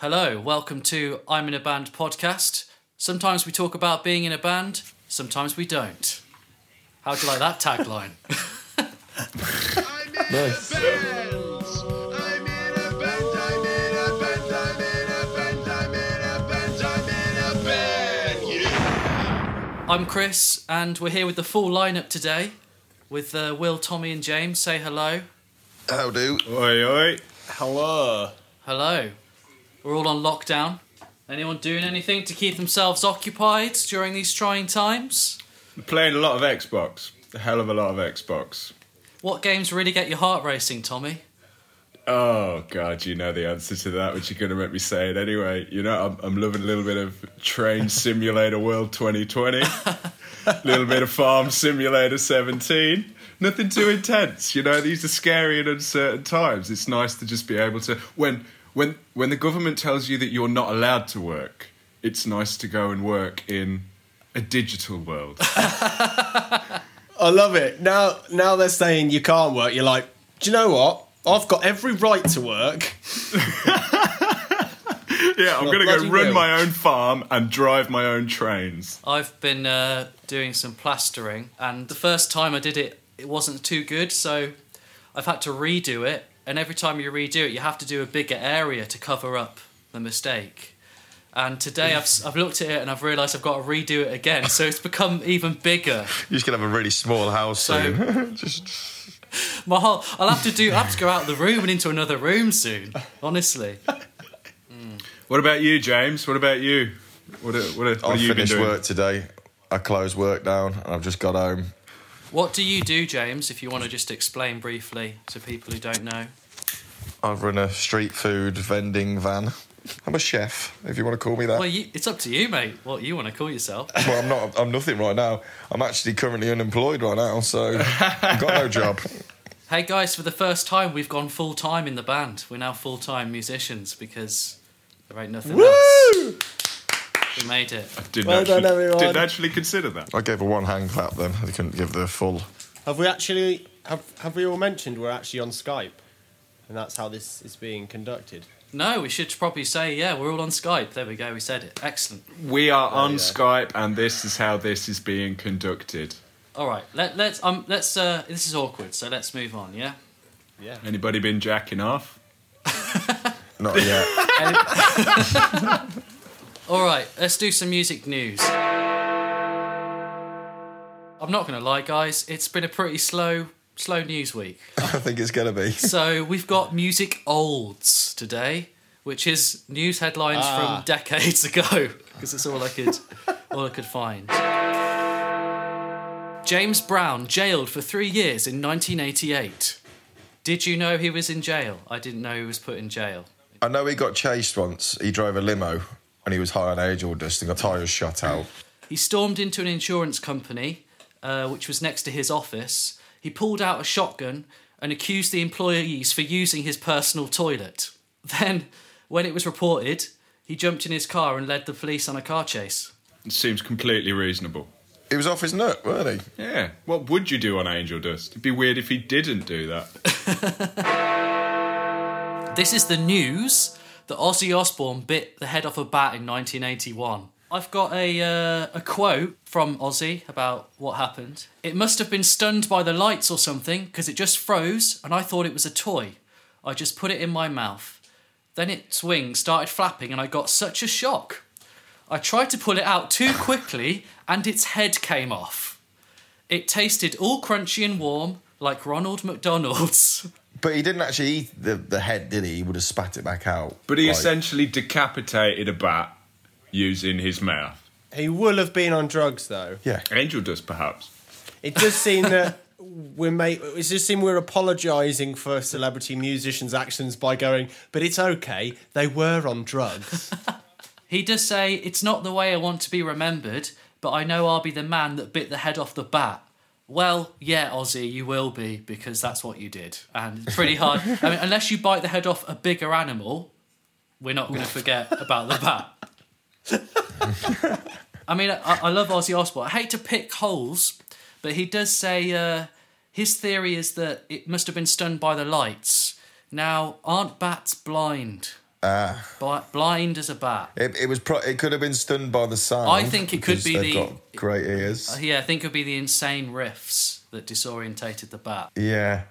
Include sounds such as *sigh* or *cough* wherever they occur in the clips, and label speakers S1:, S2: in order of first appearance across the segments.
S1: Hello, welcome to I'm in a Band podcast. Sometimes we talk about being in a band, sometimes we don't. How'd you like that tagline?
S2: Nice.
S1: I'm Chris, and we're here with the full lineup today with uh, Will, Tommy, and James. Say hello.
S3: How do?
S2: Oi, oi.
S4: Hello.
S1: Hello. We're all on lockdown. Anyone doing anything to keep themselves occupied during these trying times?
S2: Playing a lot of Xbox. A hell of a lot of Xbox.
S1: What games really get your heart racing, Tommy?
S2: Oh, God, you know the answer to that, which you're going to make me say it anyway. You know, I'm, I'm loving a little bit of Train *laughs* Simulator World 2020, a *laughs* little bit of Farm Simulator 17. Nothing too intense, you know. These are scary and uncertain times. It's nice to just be able to when when when the government tells you that you're not allowed to work. It's nice to go and work in a digital world. *laughs*
S4: I love it. Now now they're saying you can't work. You're like, do you know what? I've got every right to work. *laughs*
S2: Yeah, I'm going to go run
S4: will.
S2: my own farm and drive my own trains.
S1: I've been uh, doing some plastering, and the first time I did it, it wasn't too good, so I've had to redo it. And every time you redo it, you have to do a bigger area to cover up the mistake. And today I've, s- I've looked at it and I've realised I've got to redo it again, so it's become even bigger. *laughs*
S3: You're just gonna have a really small house
S1: So-
S3: soon. *laughs* just
S1: My whole, I'll have to do. I have to go out of the room and into another room soon. Honestly, *laughs*
S2: What about you, James? What about you? What, what, what have
S3: I
S2: you been
S3: finished work today. I closed work down and I've just got home.
S1: What do you do, James? If you want to just explain briefly to people who don't know.
S3: I've run a street food vending van. I'm a chef, if you want to call me that.
S1: Well, you, it's up to you, mate. What you want to call yourself?
S3: well, I'm not. I'm nothing right now. I'm actually currently unemployed right now, so I've got no *laughs* job.
S1: Hey guys, for the first time, we've gone full time in the band. We're now full time musicians because there ain't nothing else. We made it.
S2: Didn't,
S4: Well
S2: actually,
S4: done, everyone.
S2: didn't actually consider that.
S3: I gave a one hand clap then. I couldn't give the full.
S4: Have we actually have have we all mentioned we're actually on Skype? And that's how this is being conducted.
S1: No, we should probably say, yeah, we're all on Skype. There we go, we said it. Excellent.
S2: We are on
S4: yeah.
S2: Skype, and this is how this is being conducted.
S1: All right, let, let's um, let's. Uh, this is awkward, so let's move on. Yeah.
S4: Yeah.
S2: Anybody been jacking off?
S3: Not yet. *laughs* *laughs*
S1: All right, let's do some music news. I'm not gonna lie, guys. It's been a pretty slow, slow news week. *laughs*
S3: I think it's gonna be.
S1: So we've got music olds today, which is news headlines
S4: Ah.
S1: from decades *laughs* ago, because it's all I could, all I could find. James Brown jailed for three years in 1988. Did you know he was in jail? I didn't know he was put in jail.
S3: I know he got chased once. He drove a limo and he was high on angel dust and got tyres shot out.
S1: He stormed into an insurance company, uh, which was next to his office. He pulled out a shotgun and accused the employees for using his personal toilet. *laughs* Then, when it was reported, he jumped in his car and led the police on a car chase.
S2: It seems completely reasonable.
S3: He was off his nut, weren't he?
S2: Yeah. What would you do on Angel Dust? It'd be weird if he didn't do that. *laughs*
S1: This is the news that Ozzy Osbourne bit the head off a bat in 1981. I've got a, uh, a quote from Ozzy about what happened. It must have been stunned by the lights or something because it just froze and I thought it was a toy. I just put it in my mouth. Then its wings started flapping and I got such a shock. I tried to pull it out too quickly and its head came off. It tasted all crunchy and warm like Ronald McDonald's. *laughs*
S3: But he didn't actually eat the, the head, did he? He would have spat it back out.
S2: But he
S3: Like-
S2: essentially decapitated a bat using his mouth.
S4: He will have been on drugs though.
S3: Yeah.
S2: Angel Dust, perhaps.
S4: It does seem *laughs* that we're made, it does seem we're apologising for celebrity musicians' actions by going, but it's okay, they were on drugs. *laughs*
S1: He does say, It's not the way I want to be remembered, but I know I'll be the man that bit the head off the bat. Well, yeah, Ozzy, you will be, because that's what you did. And it's pretty hard. I mean, unless you bite the head off a bigger animal, we're not going to forget about the bat. I mean, I, I love Ozzy Osbourne. I hate to pick holes, but he does say uh, his theory is that it must have been stunned by the lights. Now, aren't bats blind?
S3: Ah.
S1: Bli- blind as a bat.
S3: It, it was. Pro- it could have been stunned by the sound.
S1: I think it could be the-
S3: got great ears.
S1: Uh, yeah, I think it would be the insane riffs that disorientated the bat.
S3: yeah.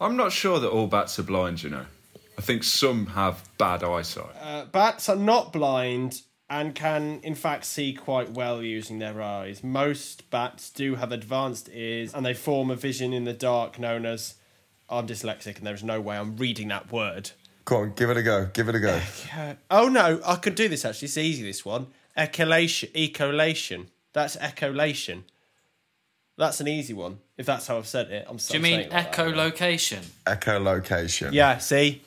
S2: I'm not sure that all bats are blind, you know. I think some have bad eyesight.
S4: Uh, bats are not blind and can, in fact, see quite well using their eyes. Most bats do have advanced ears and they form a vision in the dark known as. I'm dyslexic and there's no way I'm reading that word.
S3: Come on, give it a go. Give it a go.
S4: Uh, oh no, I could do this actually. It's easy, this one. Echolation. Echolation. That's echolation. That's an easy one, if that's how I've said it. I'm sorry.
S1: Do you mean echolocation?
S3: Echolocation.
S4: Yeah, see?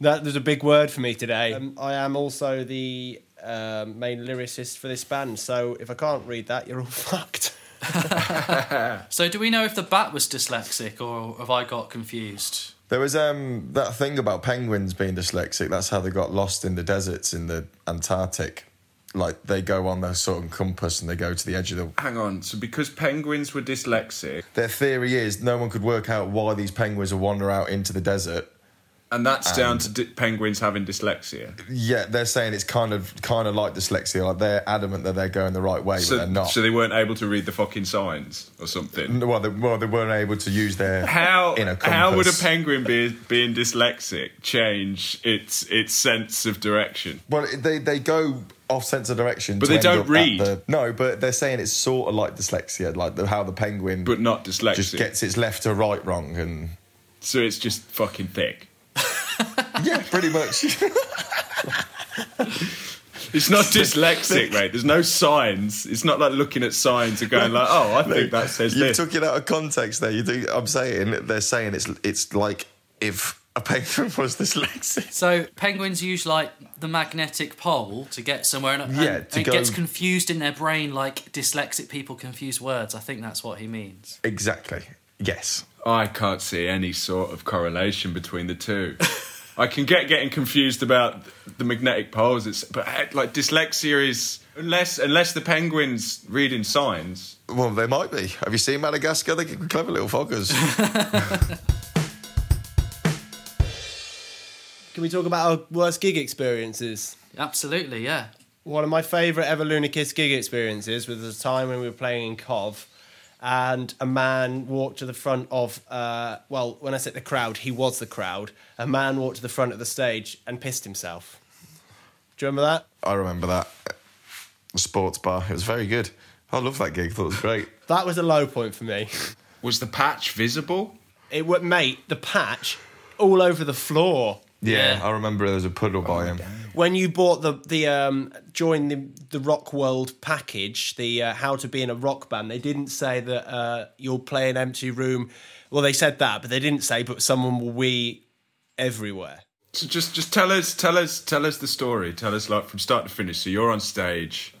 S4: That was a big word for me today. Um, I am also the um, main lyricist for this band, so if I can't read that, you're all *laughs* fucked. *laughs*
S1: So, do we know if the bat was dyslexic or have I got confused?
S3: There was um that thing about penguins being dyslexic. That's how they got lost in the deserts in the Antarctic. Like they go on their sort of compass and they go to the edge of the.
S2: Hang on, so because penguins were dyslexic,
S3: Their theory is no one could work out why these penguins would wander out into the desert.
S2: And that's down to di- penguins having dyslexia.
S3: Yeah, they're saying it's kind of kind of like dyslexia. Like they're adamant that they're going the right way,
S2: So,
S3: but they're not.
S2: so they weren't able to read the fucking signs or something.
S3: well, they, well, they weren't able to use their
S2: How
S3: inner
S2: how would a penguin be, being dyslexic change its its sense of direction?
S3: Well, they they go off sense of direction,
S2: But they don't read.
S3: The, no, but they're saying it's sort of like dyslexia, like the, how the penguin
S2: But not dyslexic.
S3: just gets its left to right wrong, and
S2: so it's just fucking thick.
S3: Yeah, pretty much. *laughs*
S2: It's not dyslexic, mate. There's no signs. It's not like looking at signs and going like, "Oh, I think that says
S3: you
S2: this."
S3: took it out of context there. You do. I'm saying they're saying it's it's like if a penguin was dyslexic.
S1: So, penguins use like the magnetic pole to get somewhere, and, and-
S3: Yeah,
S1: and
S3: to
S1: it gets confused in their brain like dyslexic people confuse words. I think that's what he means.
S3: Exactly. Yes.
S2: I can't see any sort of correlation between the two. *laughs* I can get getting confused about the magnetic poles, it's, but eh, like dyslexia is unless unless the penguins reading signs.
S3: Well, they might be. Have you seen Madagascar? They're clever little fuckers. *laughs*
S4: Can we talk about our worst gig experiences?
S1: Absolutely, yeah.
S4: One of my favourite ever Lunakiss gig experiences was the time when we were playing in Cov, and a man walked to the front of, uh, well, when I said the crowd, he was the crowd. A man walked to the front of the stage and pissed himself. Do you remember that?
S3: I remember that. The sports bar. It was very good. I love that gig. thought it was great.
S4: That was a low point for me.
S2: Was the patch visible?
S4: It would, mate, the patch all over the floor.
S3: Yeah,
S1: Yeah.
S3: I remember there was a puddle by him.
S4: When you bought the the um join the the Rock World package, the uh, how to be in a rock band, they didn't say that uh, you'll play an empty room. Well, they said that, but they didn't say, but someone will wee everywhere.
S2: So just just tell us tell us tell us the story. Tell us like from start to finish. So you're on stage,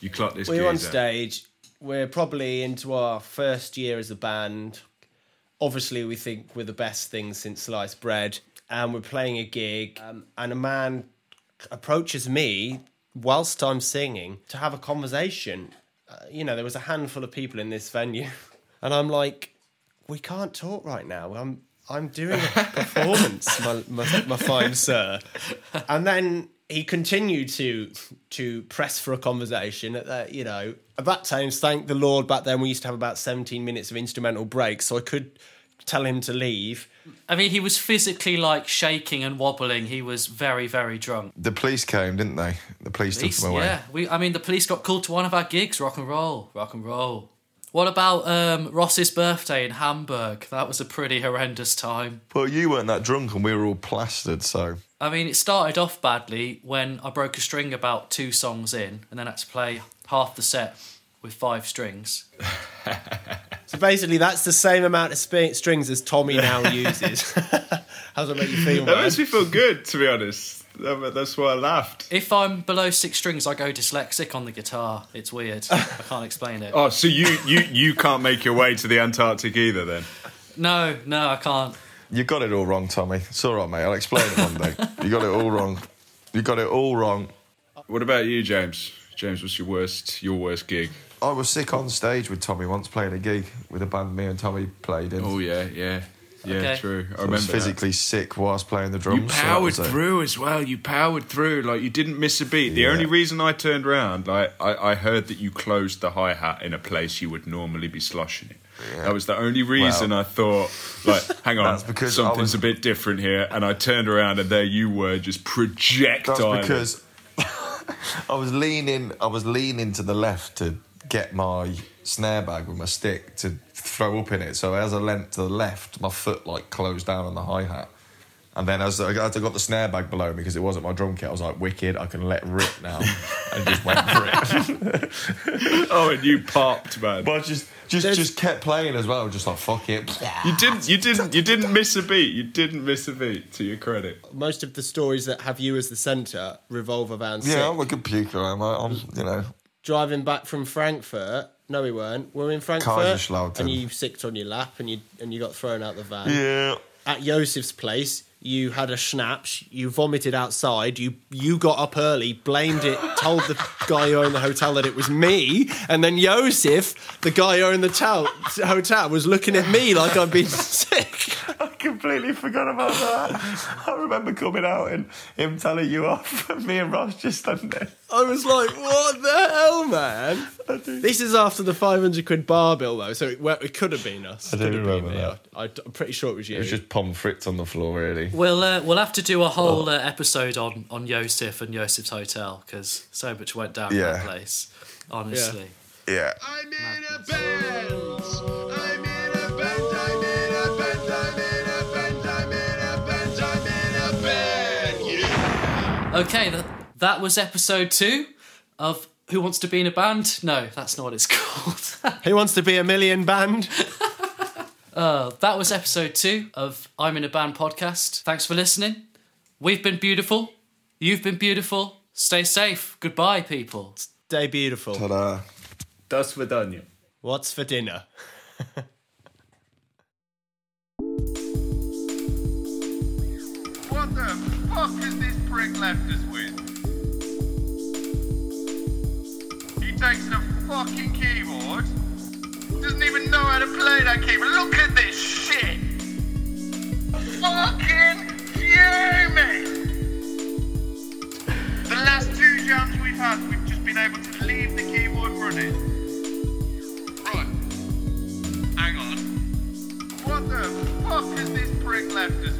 S2: you clock this.
S4: We're on
S2: geezer.
S4: stage. We're probably into our first year as a band. Obviously, we think we're the best thing since sliced bread, and we're playing a gig. Um, and a man approaches me whilst I'm singing to have a conversation. Uh, you know, there was a handful of people in this venue, *laughs* and I'm like, "We can't talk right now. I'm I'm doing a *laughs* performance, my, my my fine sir." And then he continued to to press for a conversation. At that, you know, at that time, thank the Lord, back then we used to have about seventeen minutes of instrumental breaks, so I could tell him to leave.
S1: I mean, he was physically like shaking and wobbling. He was very, very drunk.
S3: The police came, didn't they? The police,
S1: Police,
S3: took him away.
S1: yeah. We, I mean, the police got called to one of our gigs. Rock and roll, rock and roll. What about um, Ross's birthday in Hamburg? That was a pretty horrendous time.
S3: Well, you weren't that drunk, and we were all plastered. So
S1: I mean, it started off badly when I broke a string about two songs in, and then had to play half the set with five strings. *laughs*
S4: So basically, that's the same amount of sp- strings as Tommy now *laughs* uses. *laughs* How does that make you feel,
S2: That
S4: man?
S2: makes me feel good, to be honest. That's why I laughed.
S1: If I'm below six strings, I go dyslexic on the guitar. It's weird. *laughs* I can't explain it.
S2: Oh, so you you you can't make your way to the Antarctic either, then?
S1: No, no, I can't.
S3: you got it all wrong, Tommy. It's all right, mate. I'll explain it one day. You got it all wrong. You got it all wrong.
S2: What about you, James? James, what's your worst your worst gig?
S3: I was sick on stage with Tommy once playing a gig with a band me and Tommy played in.
S2: Oh yeah, yeah. Yeah,
S1: Okay.
S2: true. I
S3: I
S2: remember
S3: was
S2: that.
S3: physically sick whilst playing the drums.
S2: You powered
S3: was it.
S2: through as well. You powered through. Like you didn't miss a beat. The
S3: Yeah.
S2: only reason I turned around, like I, I heard that you closed the hi hat in a place you would normally be sloshing it. That was the only reason
S3: Well-
S2: I thought, like, hang on, *laughs*
S3: because
S2: something's
S3: was-
S2: a bit different here. And I turned around, and there you were, just projectiling.
S3: That's because *laughs* I was leaning. I was leaning to the left to get my snare bag with my stick to throw up in it. So as I leant to the left, my foot like closed down on the hi hat. And then as I got, I got the snare bag below me because it wasn't my drum kit, I was like, "Wicked! I can let rip now," and just went for it. *laughs*
S2: oh, and you popped, man.
S3: but I just, just,
S4: There's-
S3: just kept playing as well, just like fuck it.
S2: You didn't, you didn't, you didn't miss a beat. You didn't miss a beat. To your credit.
S4: Most of the stories that have you as the centre revolve around
S3: Yeah, I'm a good puker. I'm, I'm, you know,
S4: Driving back from Frankfurt. No, we weren't. We were in Frankfurt, and you sicked on your lap, and you and you got thrown out the van.
S3: yeah.
S4: At Yosef's place, you had a schnapps. You vomited outside. You you got up early, blamed it, told the guy who owned the hotel that it was me, and then Yosef, the guy who owned the tel- hotel, was looking at me like I'd been *laughs* sick.
S3: I completely forgot about that. *laughs* I remember coming out and him telling you off, and *laughs* me and Ross just stood there.
S4: I was like, "What the hell, man?" This is after the five hundred quid bar bill, though, so it, well, it could have been us.
S3: I
S4: don't have been
S3: remember that.
S4: I, am pretty sure it was you.
S3: It was just pommes frites on the floor, really.
S1: We'll uh, we'll have to do a
S3: Oh.
S1: whole uh, episode on on Yosef and Yosef's hotel because so much went down in that place. Honestly,
S3: Yeah.
S5: I'm
S1: okay, that that was episode two of Who Wants to Be in a Band. No, that's not what it's *laughs* called.
S4: Who wants to be a million band? *laughs*
S1: Uh, that was episode two of I'm in a Band podcast. Thanks for listening. We've been beautiful. You've been beautiful. Stay safe. Goodbye, people.
S4: Stay beautiful.
S3: Ta-da.
S2: Das Vidania.
S4: What's for dinner? *laughs*
S5: fuck has this prick left us with? He takes the fucking keyboard. Doesn't even know how to play that keyboard. Look at this shit. Fucking fuming. The last two jams we've had, we've just been able to leave the keyboard running. Right. Hang on. What the fuck has this prick left us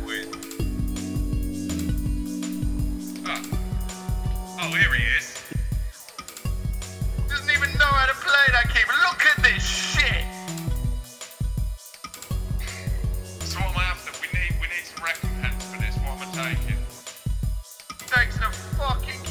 S5: fucking